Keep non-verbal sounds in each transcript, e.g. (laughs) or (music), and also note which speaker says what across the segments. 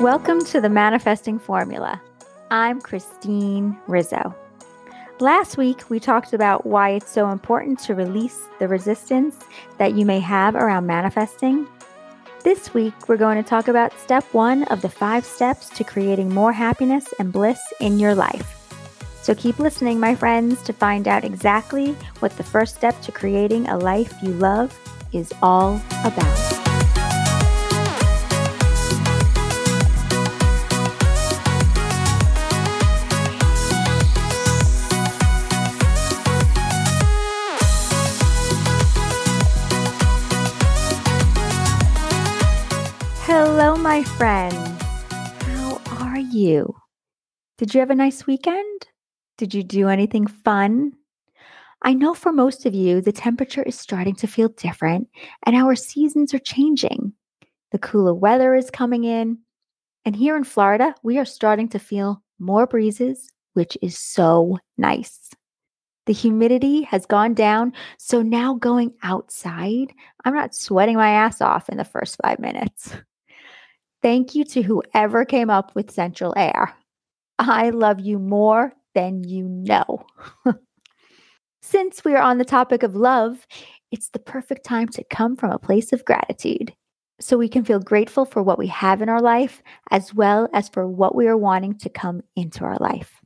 Speaker 1: Welcome to the Manifesting Formula. I'm Christine Rizzo. Last week, we talked about why it's so important to release the resistance that you may have around manifesting. This week, we're going to talk about step one of the five steps to creating more happiness and bliss in your life. So keep listening, my friends, to find out exactly what the first step to creating a life you love is all about. Hello, my friends. How are you? Did you have a nice weekend? Did you do anything fun? I know for most of you, the temperature is starting to feel different and our seasons are changing. The cooler weather is coming in. And here in Florida, we are starting to feel more breezes, which is so nice. The humidity has gone down. So now going outside, I'm not sweating my ass off in the first five minutes. Thank you to whoever came up with central air. I love you more than you know. Since we are on the topic of love, it's the perfect time to come from a place of gratitude so we can feel grateful for what we have in our life as well as for what we are wanting to come into our life.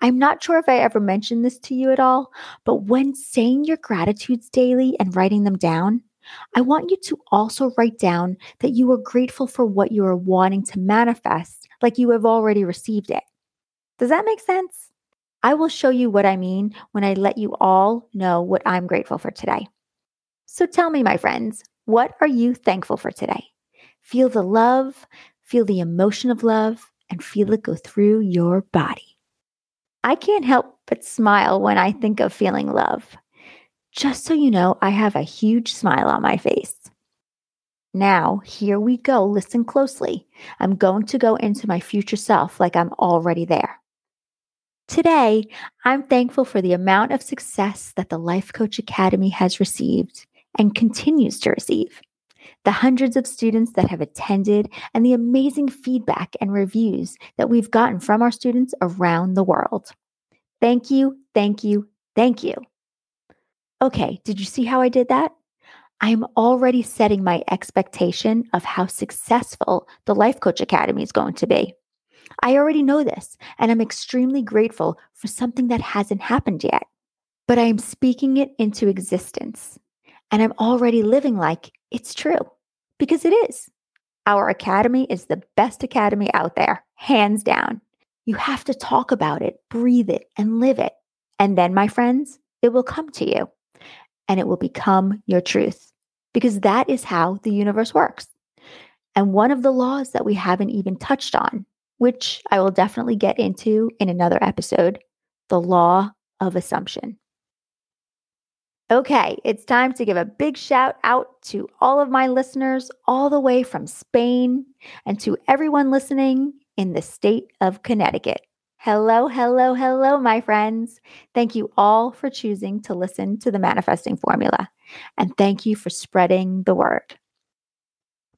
Speaker 1: I'm not sure if I ever mentioned this to you at all, but when saying your gratitudes daily and writing them down, I want you to also write down that you are grateful for what you are wanting to manifest, like you have already received it. Does that make sense? I will show you what I mean when I let you all know what I'm grateful for today. So tell me, my friends, what are you thankful for today? Feel the love, feel the emotion of love, and feel it go through your body. I can't help but smile when I think of feeling love. Just so you know, I have a huge smile on my face. Now, here we go. Listen closely. I'm going to go into my future self like I'm already there. Today, I'm thankful for the amount of success that the Life Coach Academy has received and continues to receive, the hundreds of students that have attended, and the amazing feedback and reviews that we've gotten from our students around the world. Thank you, thank you, thank you. Okay, did you see how I did that? I am already setting my expectation of how successful the Life Coach Academy is going to be. I already know this, and I'm extremely grateful for something that hasn't happened yet. But I am speaking it into existence, and I'm already living like it's true because it is. Our academy is the best academy out there, hands down. You have to talk about it, breathe it, and live it. And then, my friends, it will come to you and it will become your truth because that is how the universe works. And one of the laws that we haven't even touched on, which I will definitely get into in another episode, the law of assumption. Okay, it's time to give a big shout out to all of my listeners, all the way from Spain, and to everyone listening in the state of Connecticut. Hello, hello, hello, my friends. Thank you all for choosing to listen to the manifesting formula. And thank you for spreading the word.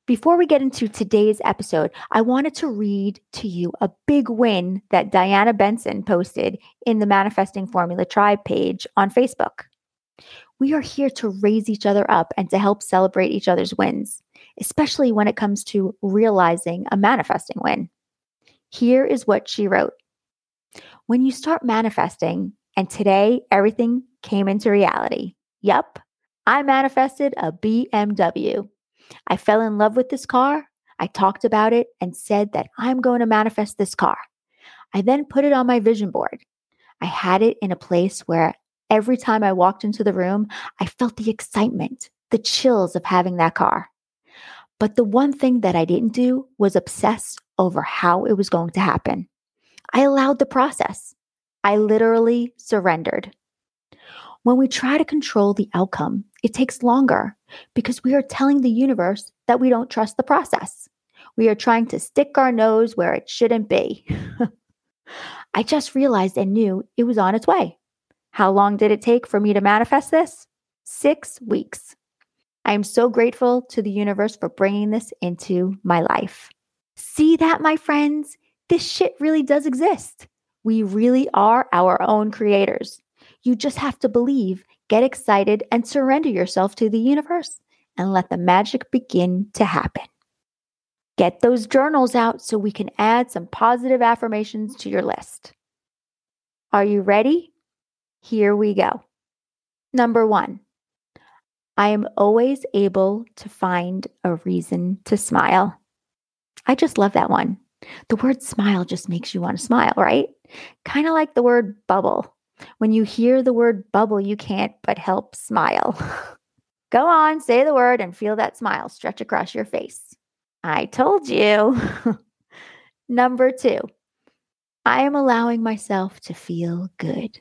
Speaker 1: Before we get into today's episode, I wanted to read to you a big win that Diana Benson posted in the Manifesting Formula Tribe page on Facebook. We are here to raise each other up and to help celebrate each other's wins, especially when it comes to realizing a manifesting win. Here is what she wrote when you start manifesting, and today everything came into reality. Yup, I manifested a BMW. I fell in love with this car. I talked about it and said that I'm going to manifest this car. I then put it on my vision board. I had it in a place where every time I walked into the room, I felt the excitement, the chills of having that car. But the one thing that I didn't do was obsess over how it was going to happen. I allowed the process. I literally surrendered. When we try to control the outcome, it takes longer because we are telling the universe that we don't trust the process. We are trying to stick our nose where it shouldn't be. (laughs) I just realized and knew it was on its way. How long did it take for me to manifest this? Six weeks. I am so grateful to the universe for bringing this into my life. See that, my friends? This shit really does exist. We really are our own creators. You just have to believe, get excited, and surrender yourself to the universe and let the magic begin to happen. Get those journals out so we can add some positive affirmations to your list. Are you ready? Here we go. Number one, I am always able to find a reason to smile. I just love that one. The word smile just makes you want to smile, right? Kind of like the word bubble. When you hear the word bubble, you can't but help smile. (laughs) Go on, say the word and feel that smile stretch across your face. I told you. (laughs) Number two, I am allowing myself to feel good.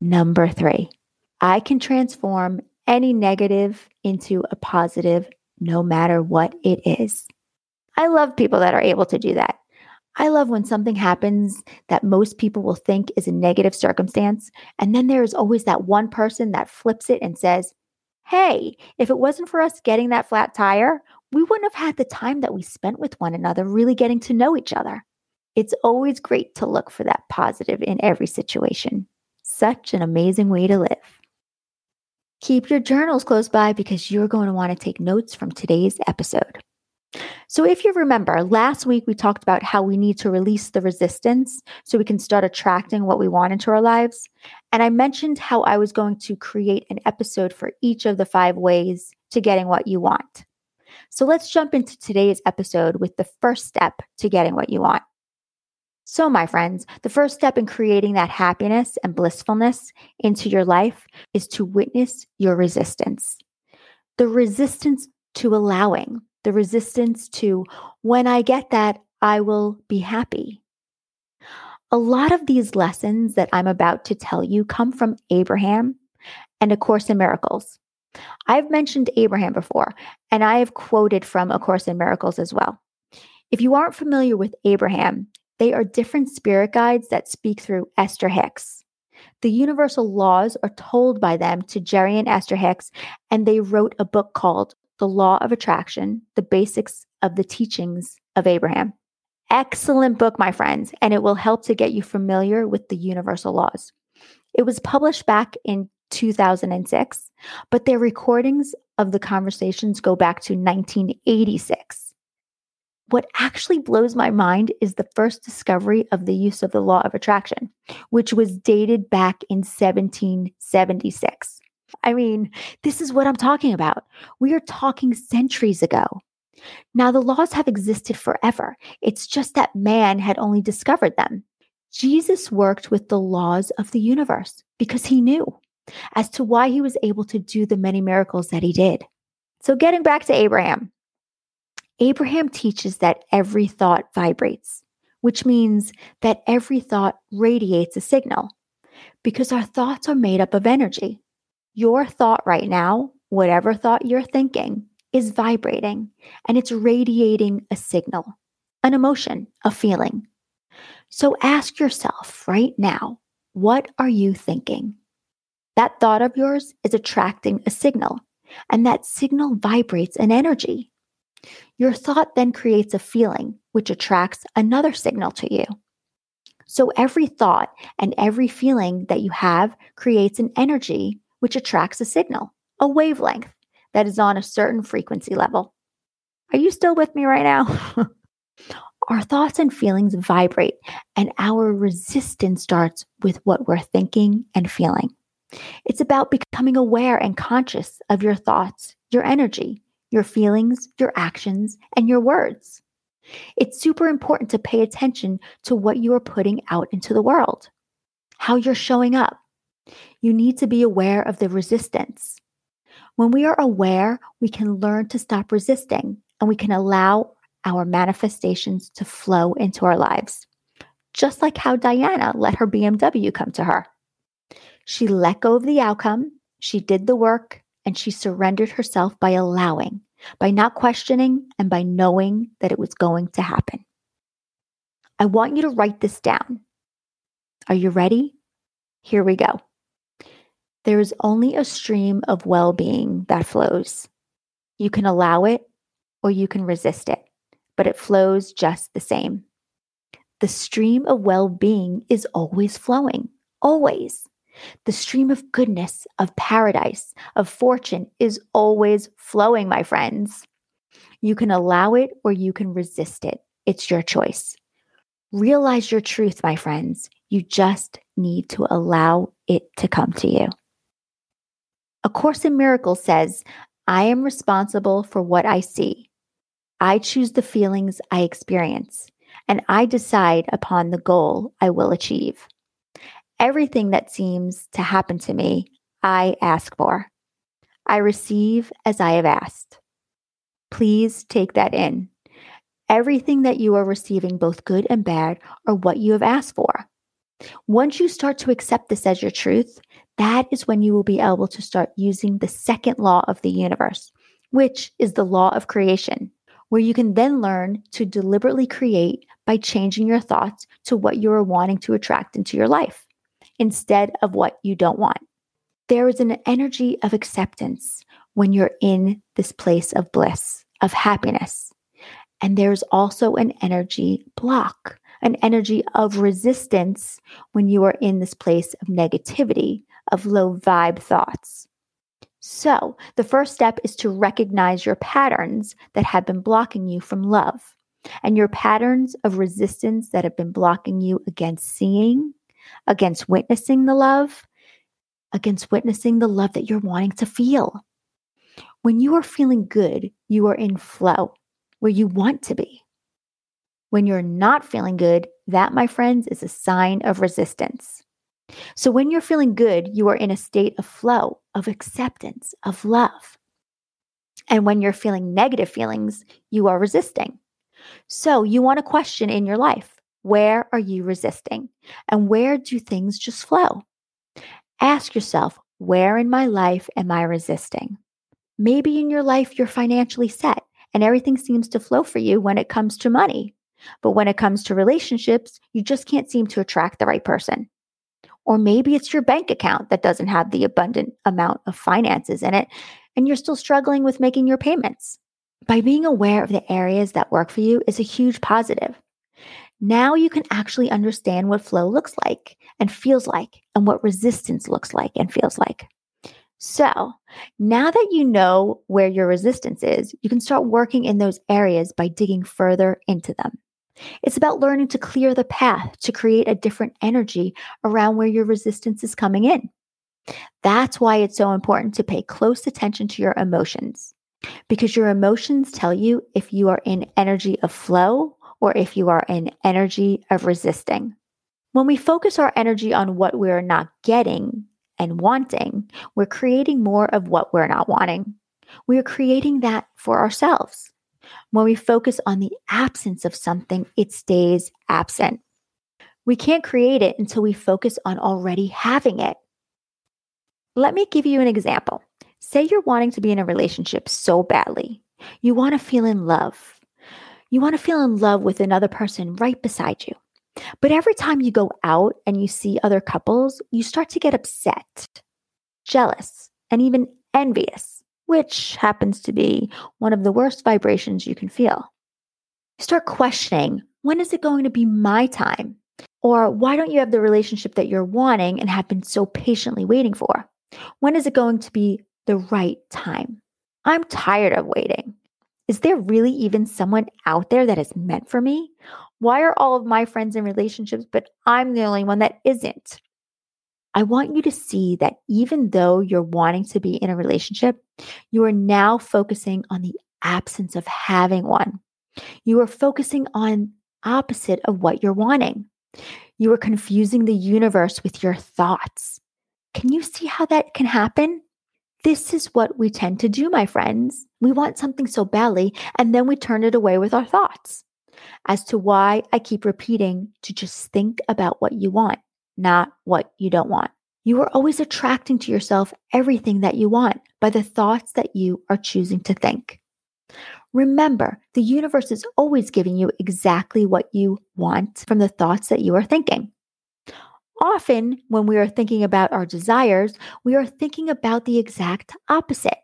Speaker 1: Number three, I can transform any negative into a positive no matter what it is. I love people that are able to do that. I love when something happens that most people will think is a negative circumstance. And then there is always that one person that flips it and says, Hey, if it wasn't for us getting that flat tire, we wouldn't have had the time that we spent with one another, really getting to know each other. It's always great to look for that positive in every situation. Such an amazing way to live. Keep your journals close by because you're going to want to take notes from today's episode. So, if you remember, last week we talked about how we need to release the resistance so we can start attracting what we want into our lives. And I mentioned how I was going to create an episode for each of the five ways to getting what you want. So, let's jump into today's episode with the first step to getting what you want. So, my friends, the first step in creating that happiness and blissfulness into your life is to witness your resistance. The resistance to allowing, the resistance to when I get that, I will be happy. A lot of these lessons that I'm about to tell you come from Abraham and A Course in Miracles. I've mentioned Abraham before, and I have quoted from A Course in Miracles as well. If you aren't familiar with Abraham, they are different spirit guides that speak through Esther Hicks. The universal laws are told by them to Jerry and Esther Hicks, and they wrote a book called the Law of Attraction, the basics of the teachings of Abraham. Excellent book, my friends, and it will help to get you familiar with the universal laws. It was published back in 2006, but their recordings of the conversations go back to 1986. What actually blows my mind is the first discovery of the use of the law of attraction, which was dated back in 1776. I mean, this is what I'm talking about. We are talking centuries ago. Now, the laws have existed forever. It's just that man had only discovered them. Jesus worked with the laws of the universe because he knew as to why he was able to do the many miracles that he did. So, getting back to Abraham, Abraham teaches that every thought vibrates, which means that every thought radiates a signal because our thoughts are made up of energy. Your thought right now, whatever thought you're thinking, is vibrating and it's radiating a signal, an emotion, a feeling. So ask yourself right now, what are you thinking? That thought of yours is attracting a signal, and that signal vibrates an energy. Your thought then creates a feeling, which attracts another signal to you. So every thought and every feeling that you have creates an energy which attracts a signal, a wavelength that is on a certain frequency level. Are you still with me right now? (laughs) our thoughts and feelings vibrate, and our resistance starts with what we're thinking and feeling. It's about becoming aware and conscious of your thoughts, your energy, your feelings, your actions, and your words. It's super important to pay attention to what you are putting out into the world, how you're showing up, you need to be aware of the resistance. When we are aware, we can learn to stop resisting and we can allow our manifestations to flow into our lives. Just like how Diana let her BMW come to her. She let go of the outcome, she did the work, and she surrendered herself by allowing, by not questioning, and by knowing that it was going to happen. I want you to write this down. Are you ready? Here we go. There is only a stream of well being that flows. You can allow it or you can resist it, but it flows just the same. The stream of well being is always flowing, always. The stream of goodness, of paradise, of fortune is always flowing, my friends. You can allow it or you can resist it. It's your choice. Realize your truth, my friends. You just need to allow it to come to you. A Course in Miracles says, I am responsible for what I see. I choose the feelings I experience, and I decide upon the goal I will achieve. Everything that seems to happen to me, I ask for. I receive as I have asked. Please take that in. Everything that you are receiving, both good and bad, are what you have asked for. Once you start to accept this as your truth, that is when you will be able to start using the second law of the universe, which is the law of creation, where you can then learn to deliberately create by changing your thoughts to what you are wanting to attract into your life instead of what you don't want. There is an energy of acceptance when you're in this place of bliss, of happiness. And there's also an energy block, an energy of resistance when you are in this place of negativity, of low vibe thoughts. So, the first step is to recognize your patterns that have been blocking you from love and your patterns of resistance that have been blocking you against seeing, against witnessing the love, against witnessing the love that you're wanting to feel. When you are feeling good, you are in flow where you want to be. When you're not feeling good, that, my friends, is a sign of resistance. So when you're feeling good, you are in a state of flow, of acceptance, of love. And when you're feeling negative feelings, you are resisting. So you want to question in your life where are you resisting? And where do things just flow? Ask yourself, where in my life am I resisting? Maybe in your life you're financially set and everything seems to flow for you when it comes to money. But when it comes to relationships, you just can't seem to attract the right person. Or maybe it's your bank account that doesn't have the abundant amount of finances in it, and you're still struggling with making your payments. By being aware of the areas that work for you is a huge positive. Now you can actually understand what flow looks like and feels like, and what resistance looks like and feels like. So now that you know where your resistance is, you can start working in those areas by digging further into them. It's about learning to clear the path to create a different energy around where your resistance is coming in. That's why it's so important to pay close attention to your emotions because your emotions tell you if you are in energy of flow or if you are in energy of resisting. When we focus our energy on what we're not getting, and wanting, we're creating more of what we're not wanting. We are creating that for ourselves. When we focus on the absence of something, it stays absent. We can't create it until we focus on already having it. Let me give you an example. Say you're wanting to be in a relationship so badly. You want to feel in love. You want to feel in love with another person right beside you. But every time you go out and you see other couples, you start to get upset, jealous, and even envious, which happens to be one of the worst vibrations you can feel. You start questioning when is it going to be my time? Or why don't you have the relationship that you're wanting and have been so patiently waiting for? When is it going to be the right time? I'm tired of waiting. Is there really even someone out there that is meant for me? Why are all of my friends in relationships, but I'm the only one that isn't? I want you to see that even though you're wanting to be in a relationship, you are now focusing on the absence of having one. You are focusing on opposite of what you're wanting. You are confusing the universe with your thoughts. Can you see how that can happen? This is what we tend to do, my friends. We want something so badly, and then we turn it away with our thoughts. As to why I keep repeating to just think about what you want, not what you don't want. You are always attracting to yourself everything that you want by the thoughts that you are choosing to think. Remember, the universe is always giving you exactly what you want from the thoughts that you are thinking. Often, when we are thinking about our desires, we are thinking about the exact opposite.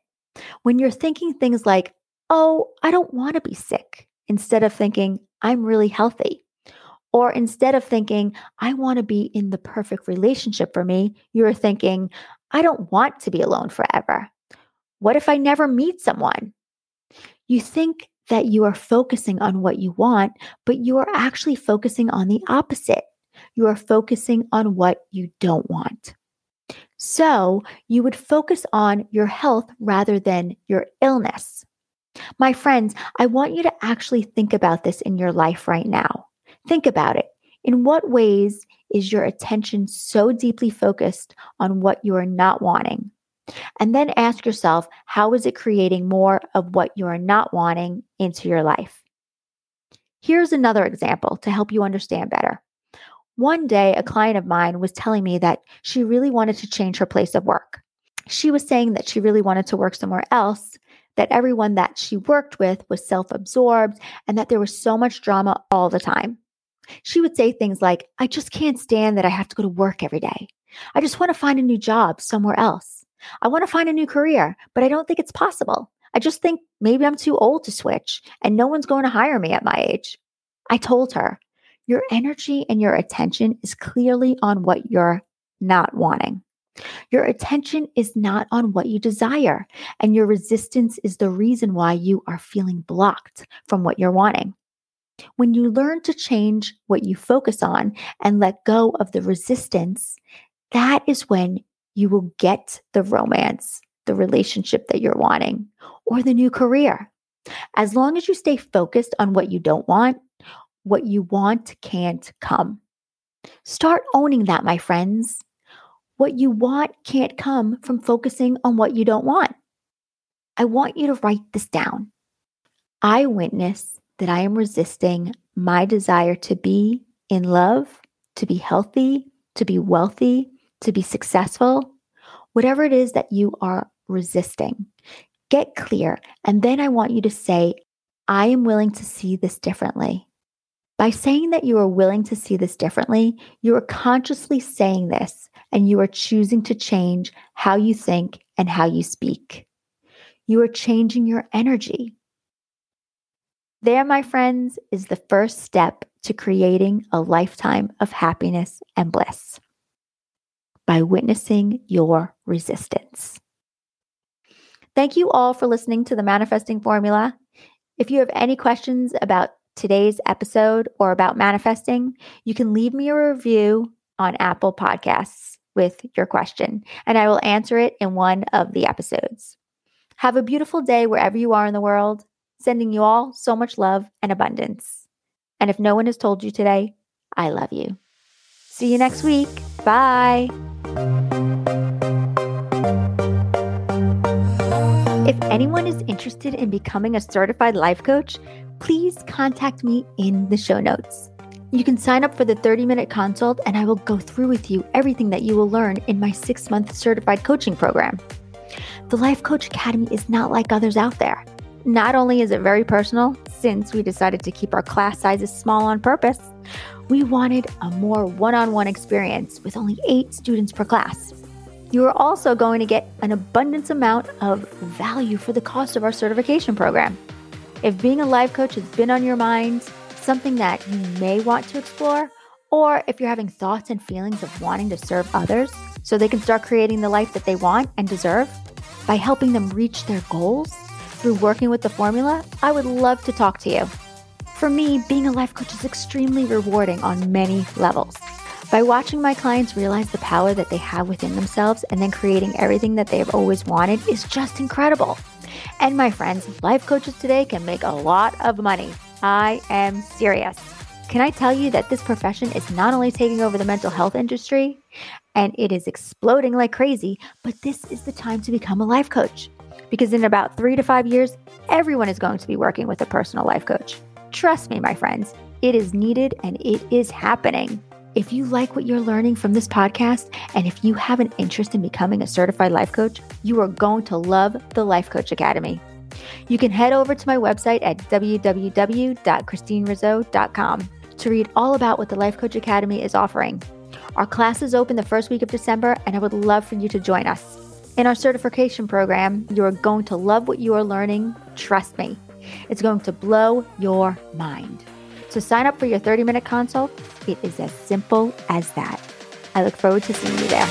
Speaker 1: When you're thinking things like, oh, I don't want to be sick, instead of thinking, I'm really healthy. Or instead of thinking, I want to be in the perfect relationship for me, you're thinking, I don't want to be alone forever. What if I never meet someone? You think that you are focusing on what you want, but you are actually focusing on the opposite. You are focusing on what you don't want. So you would focus on your health rather than your illness. My friends, I want you to actually think about this in your life right now. Think about it. In what ways is your attention so deeply focused on what you are not wanting? And then ask yourself, how is it creating more of what you are not wanting into your life? Here's another example to help you understand better. One day, a client of mine was telling me that she really wanted to change her place of work. She was saying that she really wanted to work somewhere else, that everyone that she worked with was self absorbed, and that there was so much drama all the time. She would say things like, I just can't stand that I have to go to work every day. I just want to find a new job somewhere else. I want to find a new career, but I don't think it's possible. I just think maybe I'm too old to switch and no one's going to hire me at my age. I told her, Your energy and your attention is clearly on what you're not wanting. Your attention is not on what you desire, and your resistance is the reason why you are feeling blocked from what you're wanting. When you learn to change what you focus on and let go of the resistance, that is when you will get the romance, the relationship that you're wanting, or the new career. As long as you stay focused on what you don't want, what you want can't come. Start owning that, my friends. What you want can't come from focusing on what you don't want. I want you to write this down. I witness that I am resisting my desire to be in love, to be healthy, to be wealthy, to be successful, whatever it is that you are resisting. Get clear. And then I want you to say, I am willing to see this differently. By saying that you are willing to see this differently, you are consciously saying this and you are choosing to change how you think and how you speak. You are changing your energy. There, my friends, is the first step to creating a lifetime of happiness and bliss by witnessing your resistance. Thank you all for listening to the Manifesting Formula. If you have any questions about today's episode or about manifesting, you can leave me a review on Apple Podcasts with your question, and I will answer it in one of the episodes. Have a beautiful day wherever you are in the world. Sending you all so much love and abundance. And if no one has told you today, I love you. See you next week. Bye. If anyone is interested in becoming a certified life coach, please contact me in the show notes. You can sign up for the 30 minute consult, and I will go through with you everything that you will learn in my six month certified coaching program. The Life Coach Academy is not like others out there. Not only is it very personal, since we decided to keep our class sizes small on purpose, we wanted a more one on one experience with only eight students per class. You are also going to get an abundance amount of value for the cost of our certification program. If being a life coach has been on your mind, something that you may want to explore, or if you're having thoughts and feelings of wanting to serve others so they can start creating the life that they want and deserve by helping them reach their goals, through working with the formula, I would love to talk to you. For me, being a life coach is extremely rewarding on many levels. By watching my clients realize the power that they have within themselves and then creating everything that they have always wanted is just incredible. And my friends, life coaches today can make a lot of money. I am serious. Can I tell you that this profession is not only taking over the mental health industry and it is exploding like crazy, but this is the time to become a life coach because in about three to five years, everyone is going to be working with a personal life coach. Trust me, my friends, it is needed and it is happening. If you like what you're learning from this podcast, and if you have an interest in becoming a certified life coach, you are going to love the Life Coach Academy. You can head over to my website at www.christinerizzo.com to read all about what the Life Coach Academy is offering. Our classes open the first week of December, and I would love for you to join us. In our certification program, you are going to love what you are learning. Trust me, it's going to blow your mind. So sign up for your 30 minute consult. It is as simple as that. I look forward to seeing you there.